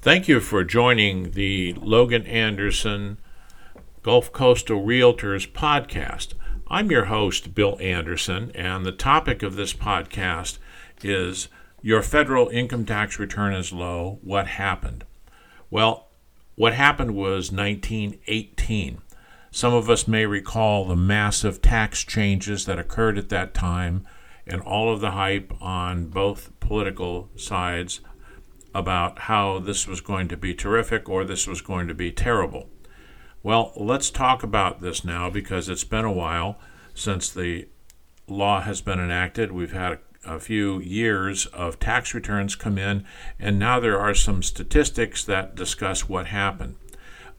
Thank you for joining the Logan Anderson Gulf Coastal Realtors podcast. I'm your host, Bill Anderson, and the topic of this podcast is Your federal income tax return is low. What happened? Well, what happened was 1918. Some of us may recall the massive tax changes that occurred at that time and all of the hype on both political sides about how this was going to be terrific or this was going to be terrible. Well, let's talk about this now because it's been a while since the law has been enacted. We've had a few years of tax returns come in, and now there are some statistics that discuss what happened.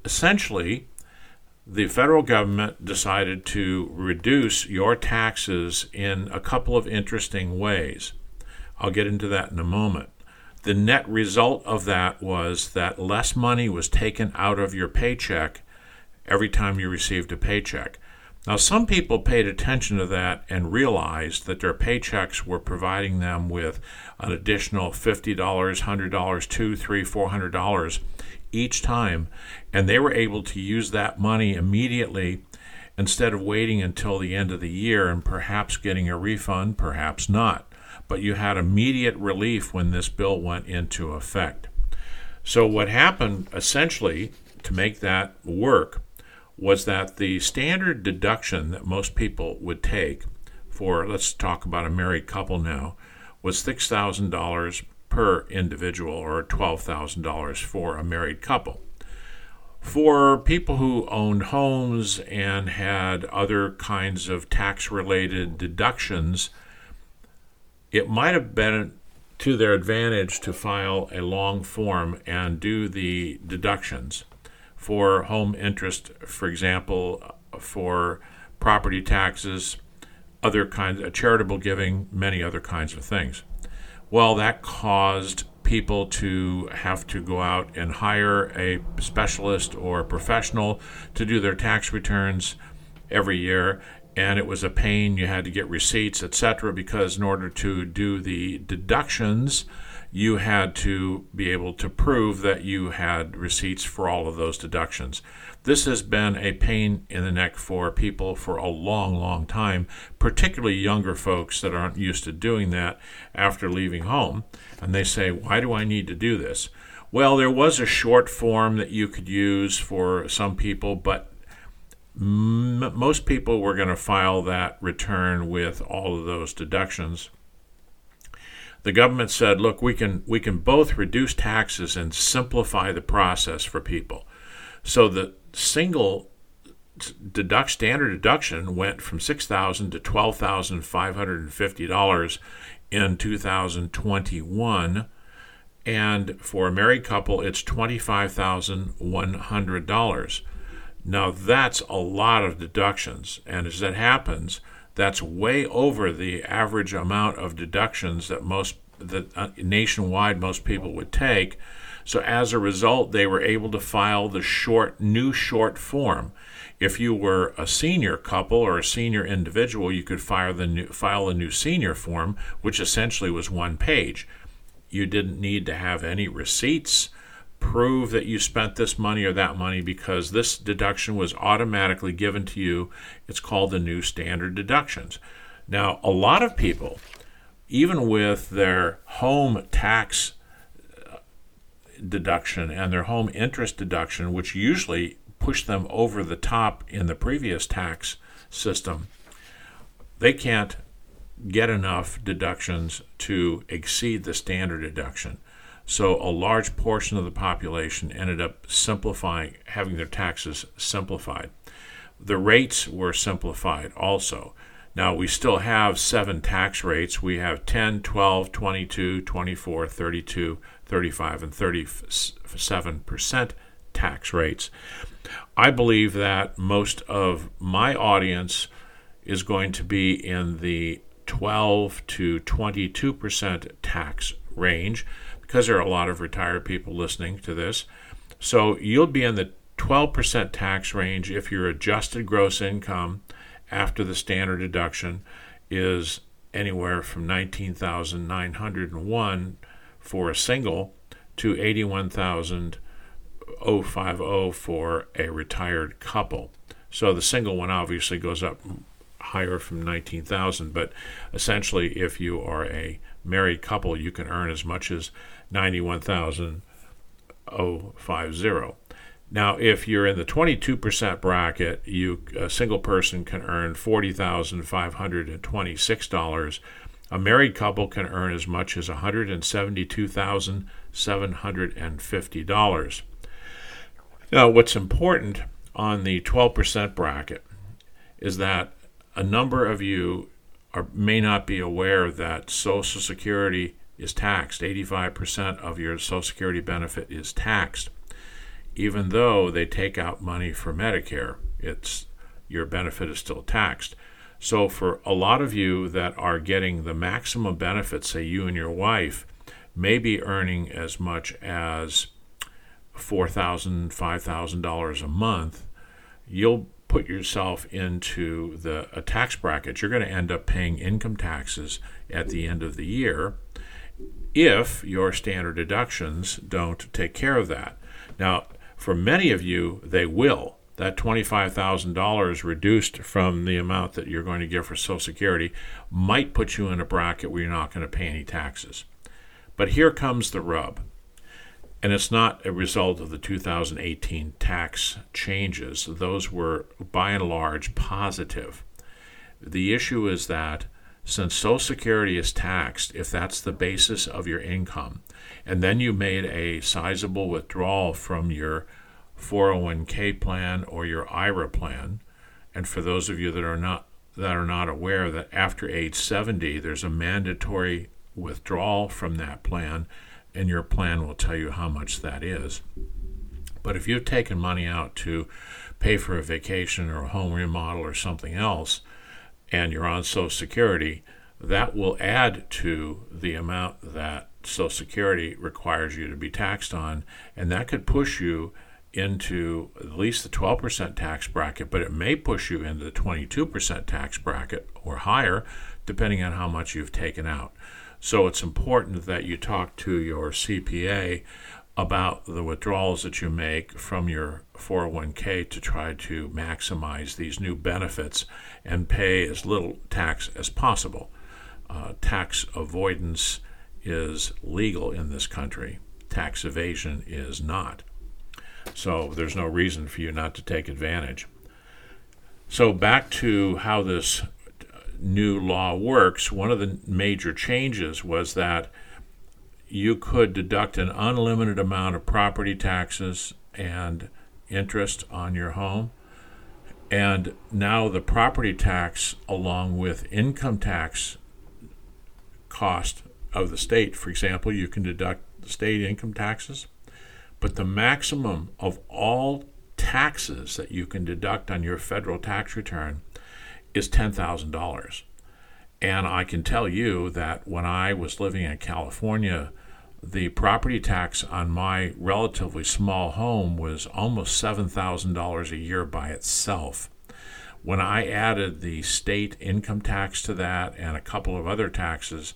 Essentially, the federal government decided to reduce your taxes in a couple of interesting ways. I'll get into that in a moment. The net result of that was that less money was taken out of your paycheck every time you received a paycheck. Now, some people paid attention to that and realized that their paychecks were providing them with an additional $50, $100, $2, $3, $400 each time, and they were able to use that money immediately instead of waiting until the end of the year and perhaps getting a refund, perhaps not but you had immediate relief when this bill went into effect. So, what happened essentially to make that work was that the standard deduction that most people would take for, let's talk about a married couple now, was $6,000 per individual or $12,000 for a married couple. For people who owned homes and had other kinds of tax related deductions, it might have been to their advantage to file a long form and do the deductions for home interest, for example, for property taxes, other kinds of charitable giving, many other kinds of things. Well, that caused people to have to go out and hire a specialist or a professional to do their tax returns every year and it was a pain. You had to get receipts, etc., because in order to do the deductions, you had to be able to prove that you had receipts for all of those deductions. This has been a pain in the neck for people for a long, long time, particularly younger folks that aren't used to doing that after leaving home. And they say, Why do I need to do this? Well, there was a short form that you could use for some people, but M- most people were going to file that return with all of those deductions. The government said, "Look, we can we can both reduce taxes and simplify the process for people." So the single deduct standard deduction went from six thousand to twelve thousand five hundred and fifty dollars in 2021, and for a married couple, it's twenty five thousand one hundred dollars. Now, that's a lot of deductions. And as that happens, that's way over the average amount of deductions that most that uh, nationwide most people would take. So as a result, they were able to file the short new short form. If you were a senior couple or a senior individual, you could file the new, file a new senior form, which essentially was one page. You didn't need to have any receipts prove that you spent this money or that money because this deduction was automatically given to you. It's called the new standard deductions. Now, a lot of people, even with their home tax uh, deduction and their home interest deduction, which usually push them over the top in the previous tax system, they can't get enough deductions to exceed the standard deduction. So a large portion of the population ended up simplifying, having their taxes simplified. The rates were simplified also. Now we still have seven tax rates. We have 10, 12, 22, 24, 32, 35, and 37% tax rates. I believe that most of my audience is going to be in the 12 to 22% tax range because there are a lot of retired people listening to this. So you'll be in the 12% tax range if your adjusted gross income after the standard deduction is anywhere from 19,901 for a single to 81,050 for a retired couple. So the single one obviously goes up higher from 19,000, but essentially if you are a married couple, you can earn as much as 91,050. Now, if you're in the 22% bracket, you a single person can earn $40,526. A married couple can earn as much as $172,750. Now, what's important on the 12% bracket is that a number of you are, may not be aware that Social Security is taxed. 85% of your Social Security benefit is taxed even though they take out money for Medicare, it's your benefit is still taxed. So for a lot of you that are getting the maximum benefit, say you and your wife, may be earning as much as $4,000, $5,000 a month, you'll put yourself into the a tax bracket. You're going to end up paying income taxes at the end of the year if your standard deductions don't take care of that. Now, for many of you, they will. That $25,000 reduced from the amount that you're going to get for Social Security might put you in a bracket where you're not going to pay any taxes. But here comes the rub. And it's not a result of the 2018 tax changes. Those were, by and large, positive. The issue is that since Social Security is taxed, if that's the basis of your income, and then you made a sizable withdrawal from your 401k plan or your IRA plan, and for those of you that are not that are not aware that after age 70 there's a mandatory withdrawal from that plan and your plan will tell you how much that is. But if you've taken money out to pay for a vacation or a home remodel or something else and you're on Social Security, that will add to the amount that Social Security requires you to be taxed on, and that could push you into at least the 12% tax bracket, but it may push you into the 22% tax bracket or higher, depending on how much you've taken out. So it's important that you talk to your CPA about the withdrawals that you make from your 401k to try to maximize these new benefits and pay as little tax as possible. Uh, tax avoidance is legal in this country, tax evasion is not. So there's no reason for you not to take advantage. So, back to how this new law works, one of the major changes was that you could deduct an unlimited amount of property taxes and interest on your home. And now the property tax, along with income tax cost of the state, for example, you can deduct state income taxes, but the maximum of all taxes that you can deduct on your federal tax return is $10,000. And I can tell you that when I was living in California, the property tax on my relatively small home was almost $7,000 a year by itself. When I added the state income tax to that and a couple of other taxes,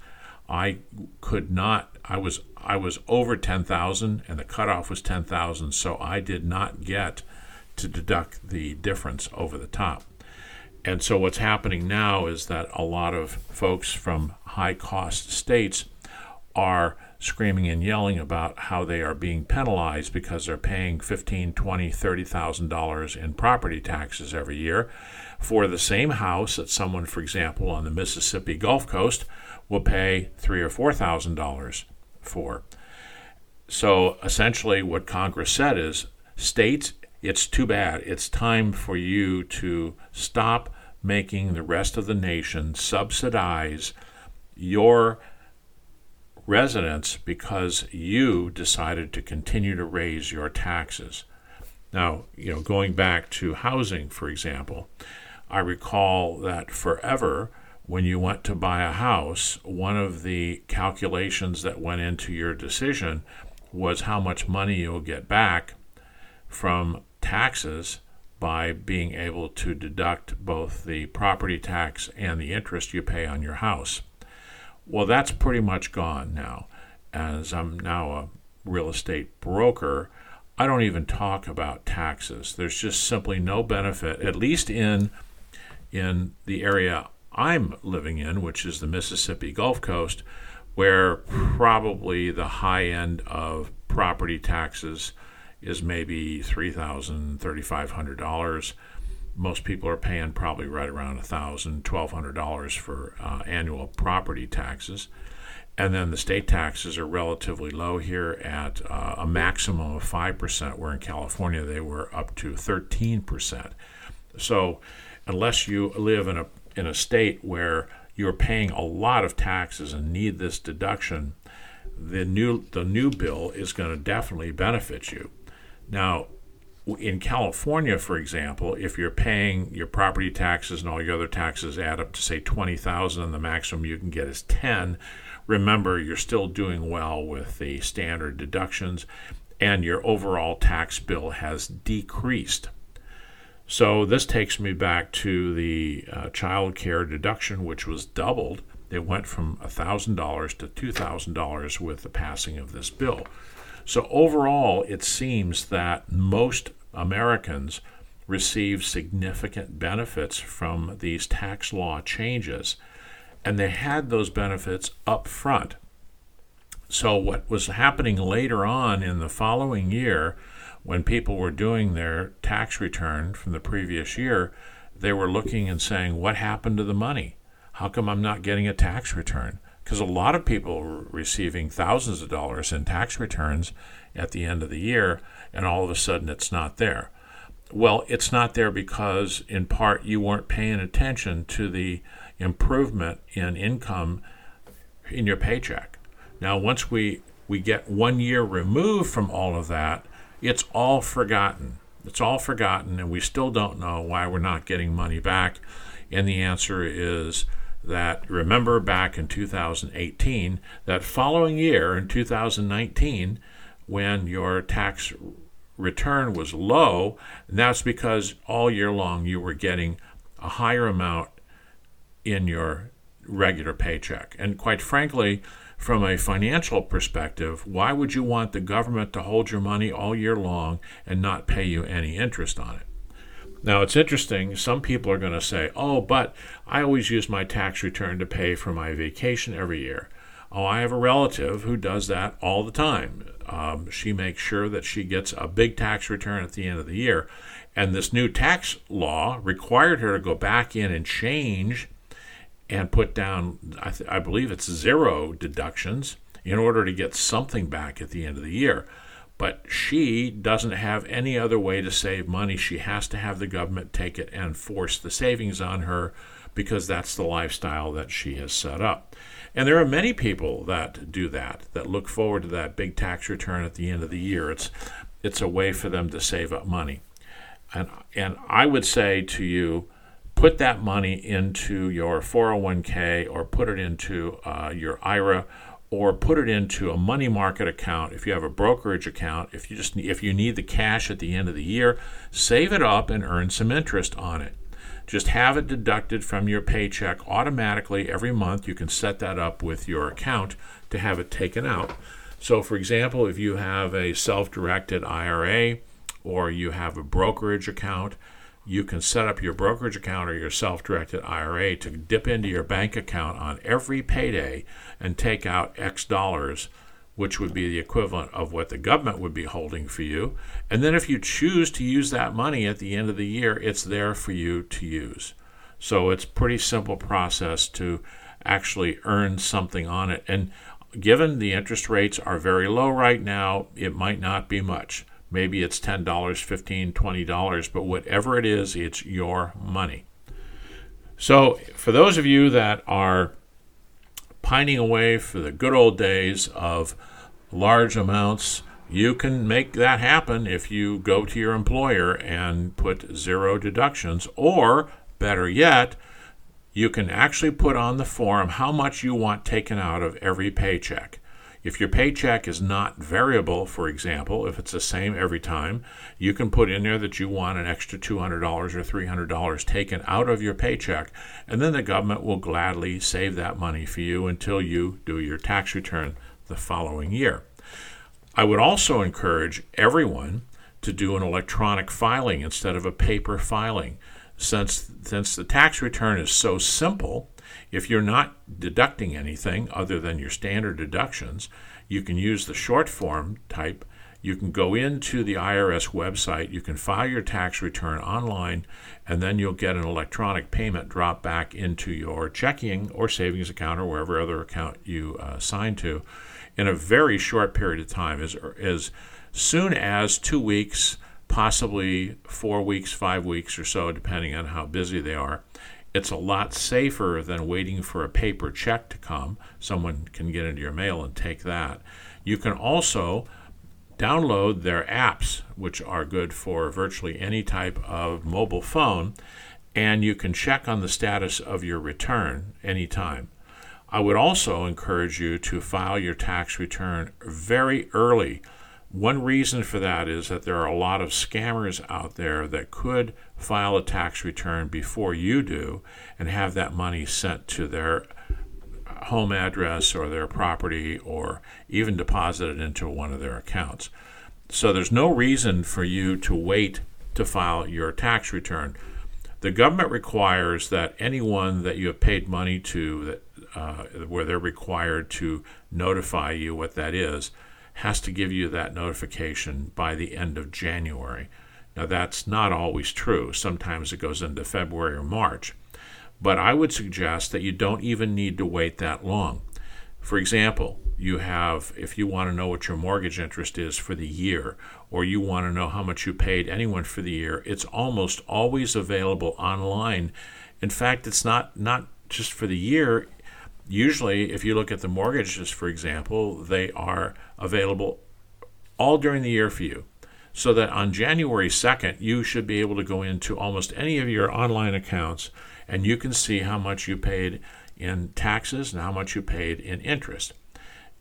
I could not I was I was over 10,000 and the cutoff was 10,000 so I did not get to deduct the difference over the top. And so what's happening now is that a lot of folks from high cost states are screaming and yelling about how they are being penalized because they're paying 15 20 30,000 dollars in property taxes every year for the same house that someone for example on the Mississippi Gulf Coast will pay three or four thousand dollars for. So essentially, what Congress said is, states, it's too bad. It's time for you to stop making the rest of the nation subsidize your residents because you decided to continue to raise your taxes. Now, you know, going back to housing, for example, I recall that forever when you went to buy a house, one of the calculations that went into your decision was how much money you'll get back from taxes by being able to deduct both the property tax and the interest you pay on your house. Well, that's pretty much gone now. As I'm now a real estate broker, I don't even talk about taxes. There's just simply no benefit, at least in in the area I'm living in, which is the Mississippi Gulf Coast, where probably the high end of property taxes is maybe $3,000, $3,500. Most people are paying probably right around $1,000, $1,200 for uh, annual property taxes. And then the state taxes are relatively low here at uh, a maximum of 5%, where in California they were up to 13%. So, unless you live in a, in a state where you're paying a lot of taxes and need this deduction, the new, the new bill is going to definitely benefit you. Now, in California, for example, if you're paying your property taxes and all your other taxes add up to say 20,000 and the maximum you can get is 10, remember you're still doing well with the standard deductions and your overall tax bill has decreased. So this takes me back to the uh, child care deduction, which was doubled. It went from $1,000 to $2,000 with the passing of this bill. So overall, it seems that most Americans receive significant benefits from these tax law changes and they had those benefits up front. So, what was happening later on in the following year, when people were doing their tax return from the previous year, they were looking and saying, What happened to the money? How come I'm not getting a tax return? Because a lot of people are receiving thousands of dollars in tax returns at the end of the year, and all of a sudden it's not there. Well, it's not there because, in part, you weren't paying attention to the improvement in income in your paycheck. Now, once we, we get one year removed from all of that, it's all forgotten. It's all forgotten, and we still don't know why we're not getting money back. And the answer is that remember back in 2018, that following year in 2019, when your tax return was low, and that's because all year long you were getting a higher amount in your regular paycheck. And quite frankly, from a financial perspective, why would you want the government to hold your money all year long and not pay you any interest on it? Now, it's interesting. Some people are going to say, oh, but I always use my tax return to pay for my vacation every year. Oh, I have a relative who does that all the time. Um, she makes sure that she gets a big tax return at the end of the year. And this new tax law required her to go back in and change and put down, I, th- I believe it's zero deductions in order to get something back at the end of the year. But she doesn't have any other way to save money. She has to have the government take it and force the savings on her because that's the lifestyle that she has set up. And there are many people that do that, that look forward to that big tax return at the end of the year. It's, it's a way for them to save up money. And, and I would say to you, put that money into your 401k or put it into uh, your IRA or put it into a money market account if you have a brokerage account if you just if you need the cash at the end of the year save it up and earn some interest on it. Just have it deducted from your paycheck automatically every month. You can set that up with your account to have it taken out. So for example if you have a self-directed IRA or you have a brokerage account you can set up your brokerage account or your self directed IRA to dip into your bank account on every payday and take out X dollars, which would be the equivalent of what the government would be holding for you. And then if you choose to use that money at the end of the year, it's there for you to use. So it's pretty simple process to actually earn something on it. And given the interest rates are very low right now, it might not be much. Maybe it's $10, $15, $20, but whatever it is, it's your money. So, for those of you that are pining away for the good old days of large amounts, you can make that happen if you go to your employer and put zero deductions, or better yet, you can actually put on the form how much you want taken out of every paycheck. If your paycheck is not variable, for example, if it's the same every time, you can put in there that you want an extra $200 or $300 taken out of your paycheck, and then the government will gladly save that money for you until you do your tax return the following year. I would also encourage everyone to do an electronic filing instead of a paper filing. Since, since the tax return is so simple, if you're not deducting anything other than your standard deductions, you can use the short form type. You can go into the IRS website, you can file your tax return online, and then you'll get an electronic payment drop back into your checking or savings account or wherever other account you uh, sign to in a very short period of time, as, as soon as two weeks, possibly four weeks, five weeks or so, depending on how busy they are. It's a lot safer than waiting for a paper check to come. Someone can get into your mail and take that. You can also download their apps, which are good for virtually any type of mobile phone, and you can check on the status of your return anytime. I would also encourage you to file your tax return very early. One reason for that is that there are a lot of scammers out there that could file a tax return before you do and have that money sent to their home address or their property or even deposited into one of their accounts. So there's no reason for you to wait to file your tax return. The government requires that anyone that you have paid money to that uh, where they're required to notify you what that is, has to give you that notification by the end of January. Now, that's not always true. Sometimes it goes into February or March. But I would suggest that you don't even need to wait that long. For example, you have, if you want to know what your mortgage interest is for the year, or you want to know how much you paid anyone for the year, it's almost always available online. In fact, it's not, not just for the year, usually, if you look at the mortgages, for example, they are available all during the year for you. So that on January 2nd, you should be able to go into almost any of your online accounts and you can see how much you paid in taxes and how much you paid in interest.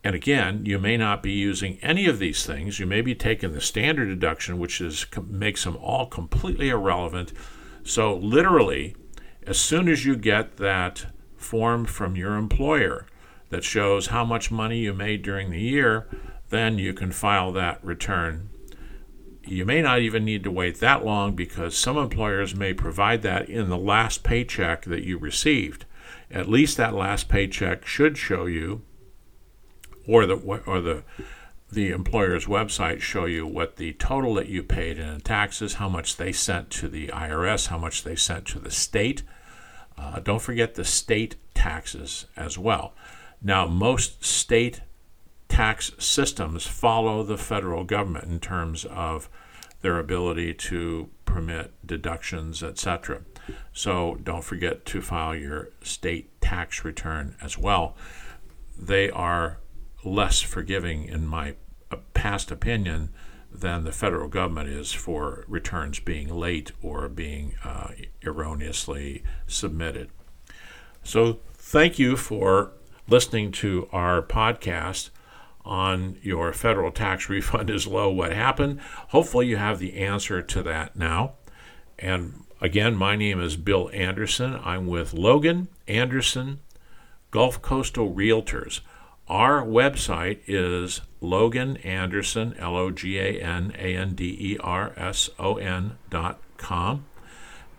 And again, you may not be using any of these things. You may be taking the standard deduction, which is makes them all completely irrelevant. So literally, as soon as you get that form from your employer that shows how much money you made during the year, then you can file that return. You may not even need to wait that long because some employers may provide that in the last paycheck that you received. At least that last paycheck should show you, or the or the the employer's website show you what the total that you paid in taxes, how much they sent to the IRS, how much they sent to the state, uh, don't forget the state taxes as well. Now, most state tax systems follow the federal government in terms of their ability to permit deductions, etc. So don't forget to file your state tax return as well. They are less forgiving, in my uh, past opinion, than the federal government is for returns being late or being uh, erroneously submitted. So, thank you for listening to our podcast on your federal tax refund is low. What happened? Hopefully, you have the answer to that now. And again, my name is Bill Anderson. I'm with Logan Anderson Gulf Coastal Realtors. Our website is Logan Anderson, L O G A N A N D E R S O N dot com.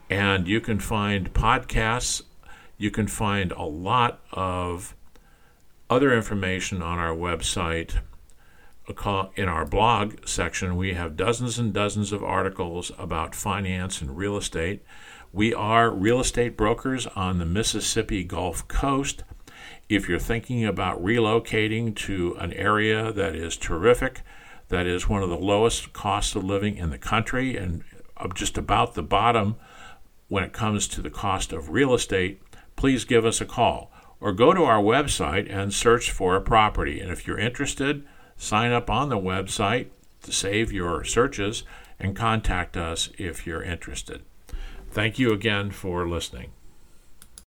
And you can find podcasts, you can find a lot of other information on our website. In our blog section, we have dozens and dozens of articles about finance and real estate. We are real estate brokers on the Mississippi Gulf Coast. If you're thinking about relocating to an area that is terrific, that is one of the lowest costs of living in the country and just about the bottom when it comes to the cost of real estate, please give us a call or go to our website and search for a property. And if you're interested, sign up on the website to save your searches and contact us if you're interested. Thank you again for listening.